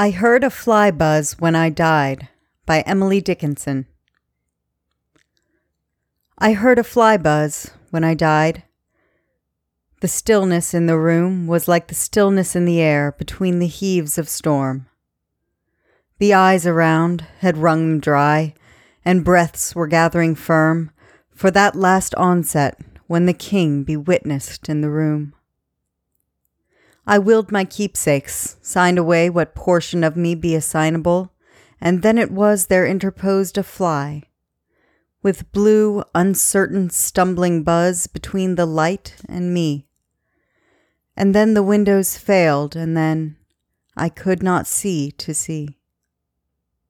I Heard a Fly Buzz When I Died by Emily Dickinson. I heard a fly buzz when I died. The stillness in the room was like the stillness in the air between the heaves of storm. The eyes around had wrung them dry, and breaths were gathering firm for that last onset when the king be witnessed in the room. I willed my keepsakes, signed away what portion of me be assignable, and then it was there interposed a fly, with blue, uncertain, stumbling buzz between the light and me. And then the windows failed, and then I could not see to see.